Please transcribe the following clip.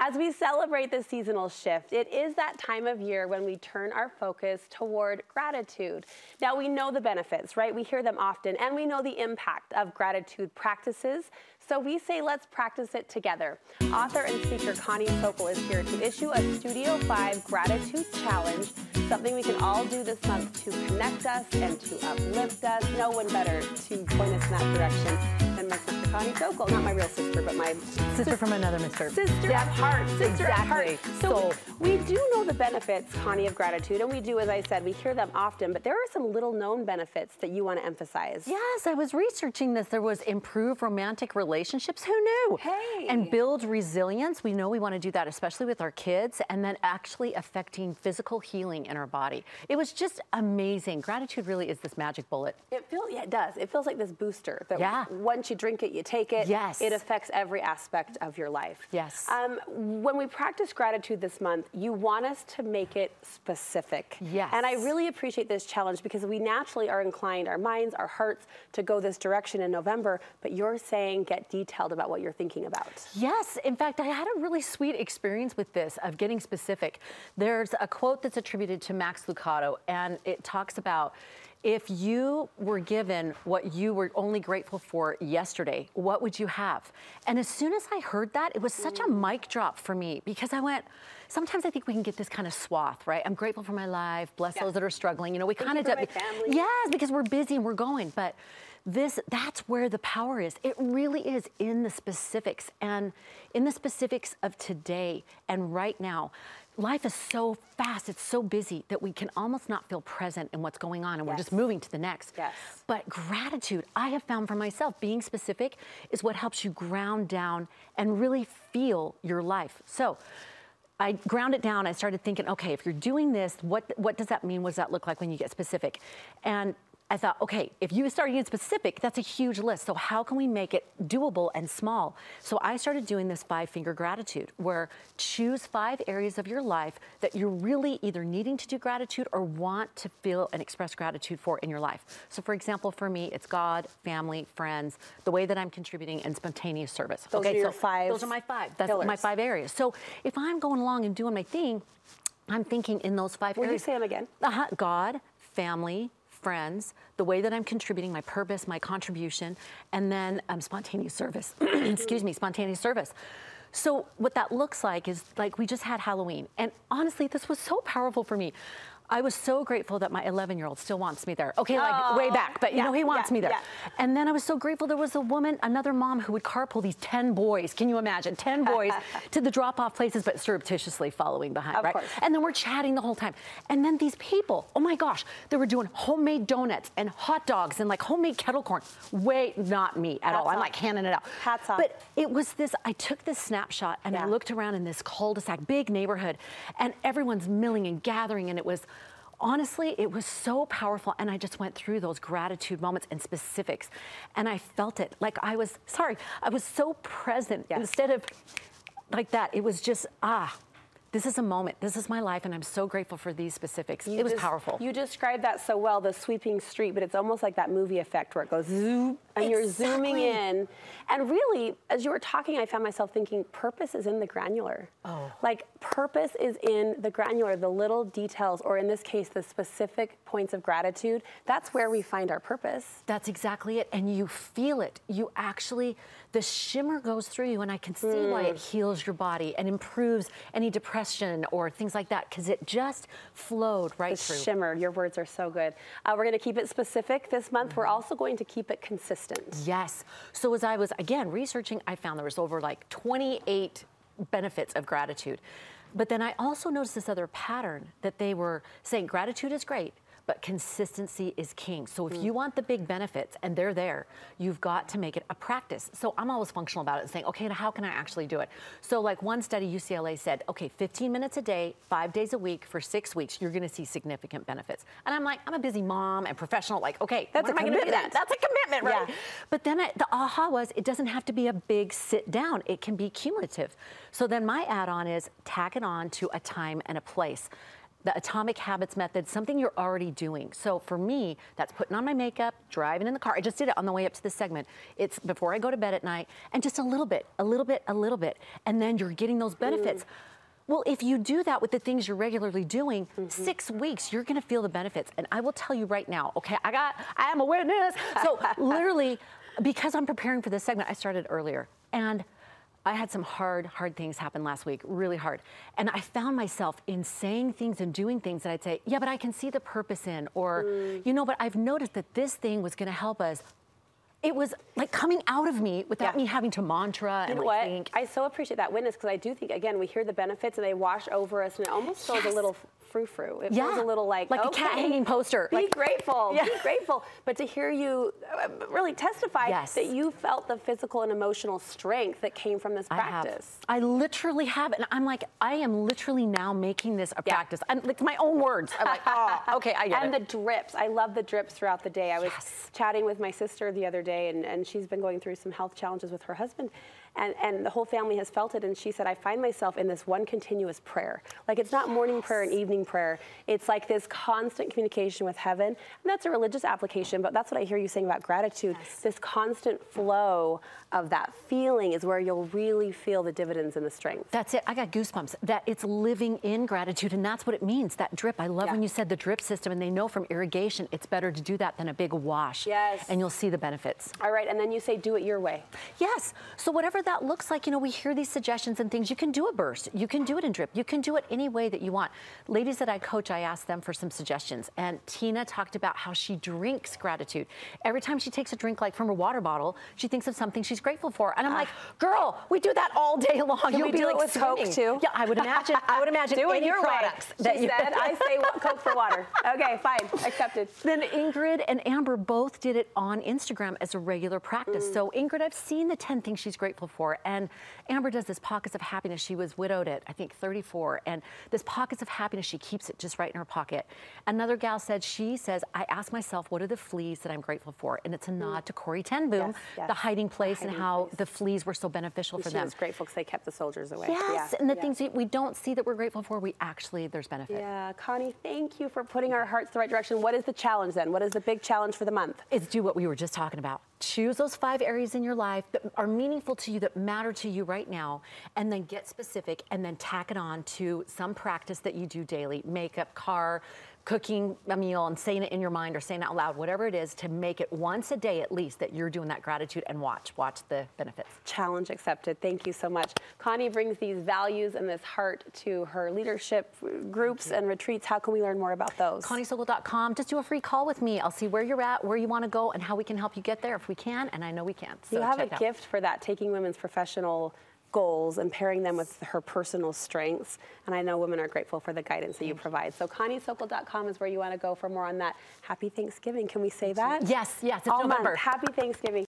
As we celebrate the seasonal shift, it is that time of year when we turn our focus toward gratitude. Now, we know the benefits, right? We hear them often, and we know the impact of gratitude practices. So we say let's practice it together. Author and speaker Connie Sokol is here to issue a Studio 5 Gratitude Challenge, something we can all do this month to connect us and to uplift us. No one better to point us in that direction than my sister Connie Sokol. Not my real sister, but my sister from another mister. Sister at heart. Sister exactly. at heart. So we do know the benefits, Connie, of gratitude, and we do, as I said, we hear them often. But there are some little known benefits that you want to emphasize. Yes, I was researching this. There was improved romantic relationships. Who knew? Hey. And build resilience. We know we want to do that, especially with our kids, and then actually affecting physical healing in our body. It was just amazing. Gratitude really is this magic bullet. It feels, yeah, it does. It feels like this booster that yeah. once you drink it, you take it. Yes. It affects every aspect of your life. Yes. Um, when we practice gratitude this month, you want us to make it specific. Yes. And I really appreciate this challenge because we naturally are inclined, our minds, our hearts, to go this direction in November, but you're saying get detailed about what you're thinking about. Yes. In fact, I had a really sweet experience with this of getting specific. There's a quote that's attributed to Max Lucado, and it talks about if you were given what you were only grateful for yesterday, what would you have? And as soon as I heard that, it was such a mic drop for me because I went, sometimes I think we can get this kind of swath, right? I'm grateful for my life, bless those that are struggling. You know, we kind of do. Yes, because we're busy and we're going. But this that's where the power is. It really is in the specifics and in the specifics of today and right now life is so fast, it's so busy that we can almost not feel present in what's going on and yes. we're just moving to the next. Yes. But gratitude, I have found for myself, being specific is what helps you ground down and really feel your life. So, I ground it down. I started thinking, okay, if you're doing this, what what does that mean? What does that look like when you get specific? And I thought, okay, if you start getting specific, that's a huge list. So how can we make it doable and small? So I started doing this five finger gratitude where choose five areas of your life that you're really either needing to do gratitude or want to feel and express gratitude for in your life. So for example, for me, it's God, family, friends, the way that I'm contributing and spontaneous service. Those okay, are your so five. Those are my five. That's pillars. my five areas. So if I'm going along and doing my thing, I'm thinking in those five Will areas. Will you say them again? Uh-huh. God, family, friends, the way that I'm contributing, my purpose, my contribution, and then um, spontaneous service. Excuse me, spontaneous service. So what that looks like is like we just had Halloween, and honestly, this was so powerful for me. I was so grateful that my 11 year old still wants me there. Okay, like oh, way back, but you yeah, know, he wants yeah, me there. Yeah. And then I was so grateful there was a woman, another mom who would carpool these 10 boys. Can you imagine? 10 boys to the drop off places, but surreptitiously following behind, of right? Course. And then we're chatting the whole time. And then these people, oh my gosh, they were doing homemade donuts and hot dogs and like homemade kettle corn. Way not me at Hats all. Off. I'm like handing it out. Hats off. But it was this, I took this snapshot and I looked around in this cul-de-sac, big neighborhood, and everyone's milling and gathering, and it was honestly, it was so powerful. And I just went through those gratitude moments and specifics. And I felt it like I was, sorry, I was so present yes. instead of like that. It was just, ah, this is a moment. This is my life, and I'm so grateful for these specifics. You it was just, powerful. You described that so well, the sweeping street, but it's almost like that movie effect where it goes zoom, and exactly. you're zooming in. And really, as you were talking, I found myself thinking, purpose is in the granular. Oh. Like, purpose is in the granular, the little details, or in this case, the specific points of gratitude. That's where we find our purpose. That's exactly it. And you feel it. You actually, the shimmer goes through you, and I can see mm. why it mm. heals your body and improves any depression or things like that, because it just flowed right the through. shimmer, your words are so good. Uh, we're going to keep it specific this month. Mm-hmm. We're also going to keep it consistent. Yes. So as I was, again, researching, I found there was over like 28 benefits of gratitude. But then I also noticed this other pattern that they were saying gratitude is great, but consistency is king. So if mm. you want the big benefits and they're there, you've got to make it a practice. So I'm always functional about it and saying, okay, how can I actually do it? So like one study UCLA said, okay, 15 minutes a day, five days a week for six weeks, you're gonna see significant benefits. And I'm like, I'm a busy mom and professional, like, okay, that's a commitment. That? That's a commitment, right? Yeah. But then I, the aha was, it doesn't have to be a big sit down. It can be cumulative. So then my add-on is tack it on to a time and a place the Atomic Habits method, something you're already doing. So for me, that's putting on my makeup, driving in the car. I just did it on the way up to this segment. It's before I go to bed at night, and just a little bit, a little bit, a little bit, and then you're getting those benefits. Mm. Well, if you do that with the things you're regularly doing, mm-hmm. six weeks, you're gonna feel the benefits. And I will tell you right now, okay, I got, I am a witness. So literally, because I'm preparing for this segment, I started earlier. And I had some hard, hard things happen last week, really hard. And I found myself in saying things and doing things that I'd say, yeah, but I can see the purpose in, or, mm. you know, but I've noticed that this thing was gonna help us. It was like coming out of me without Yeah. me having to mantra You and like what? think. I so appreciate that witness because I do think again we hear the benefits and they wash over us and it almost feels Yes. a little frou frou. It feels a little like Like a cat hanging poster. Be Like- grateful. Yeah. Be grateful. But to hear you uh, really testify Yes. that you felt the physical and emotional strength that came from this I have. practice. I literally have, and I'm like, I am literally now making this a Yeah. practice. I'm like my own words. I'm like, oh, okay, I get and it. And the drips. I love the drips throughout the day. I was Yes. chatting with my sister the other day, and, and she's been going through some health challenges with her husband. And, and the whole family has felt it. And she said, I find myself in this one continuous prayer. Like it's not morning prayer and evening prayer. It's like this constant communication with heaven. And that's a religious application, but that's what I hear you saying about gratitude. This constant flow of that feeling is where you'll really feel the dividends and the strength. That's it. I got goosebumps. That it's living in gratitude, and that's what it means. That drip. I love Yeah. when you said the drip system, and they know from irrigation it's better to do that than a big wash. Yes. And you'll see the benefits. All right, and then you say, do it your way. Yes. So whatever that looks like, you know, we hear these suggestions and things. You can do a burst. You can do it in drip. You can do it any way that you want. Ladies that I coach, I ask them for some suggestions. And Tina talked about how she drinks gratitude. Every time she takes a drink, like from her water bottle, she thinks of something she's grateful for. And I'm like, girl, we do that all day long. Can You'll we be do like it with Coke, too? Yeah, I would imagine. I would imagine Do it any your products way. that she you said, I say Coke for water. Okay, fine, accepted. Then Ingrid and Amber both did it on Instagram as a regular practice. Mm. So Ingrid, I've seen the 10 things she's grateful for. And Amber does this pockets of happiness. She was widowed at, I think, 34. And this pockets of happiness, she keeps it just right in her pocket. Another gal said, she says, I ask myself, what are the fleas that I'm grateful for? And it's a nod to Corrie ten Boom, Mm. Yes, yes. the hiding place and hiding how place. the fleas were so beneficial for she them. She was grateful because they kept the soldiers away. Yes, Yeah, and the yeah. things we don't see that we're grateful for, we actually, there's benefit. Yeah, Connie, thank you for putting our hearts the right direction. What is the challenge then? What is the big challenge for the month? It's do what we were just talking about. Choose those five areas in your life that are meaningful to you, that matter to you right now, and then get specific and then tack it on to some practice that you do daily. Makeup, car, cooking a meal, and saying it in your mind or saying it out loud, whatever it is, to make it once a day at least that you're doing that gratitude and watch, watch the benefits. Challenge accepted. Thank you so much. Connie brings these values and this heart to her leadership groups and retreats. How can we learn more about those? ConnieSokol.com. Just do a free call with me. I'll see where you're at, where you want to go, and how we can help you get there if we can, and I know we can. So you have a gift for that, taking women's professional goals and pairing them with her personal strengths. And I know women are grateful for the guidance that you provide. So ConnieSokol.com is where you want to go for more on that. Happy Thanksgiving. Can we say that? Yes, yes, it's All November. month. Happy Thanksgiving.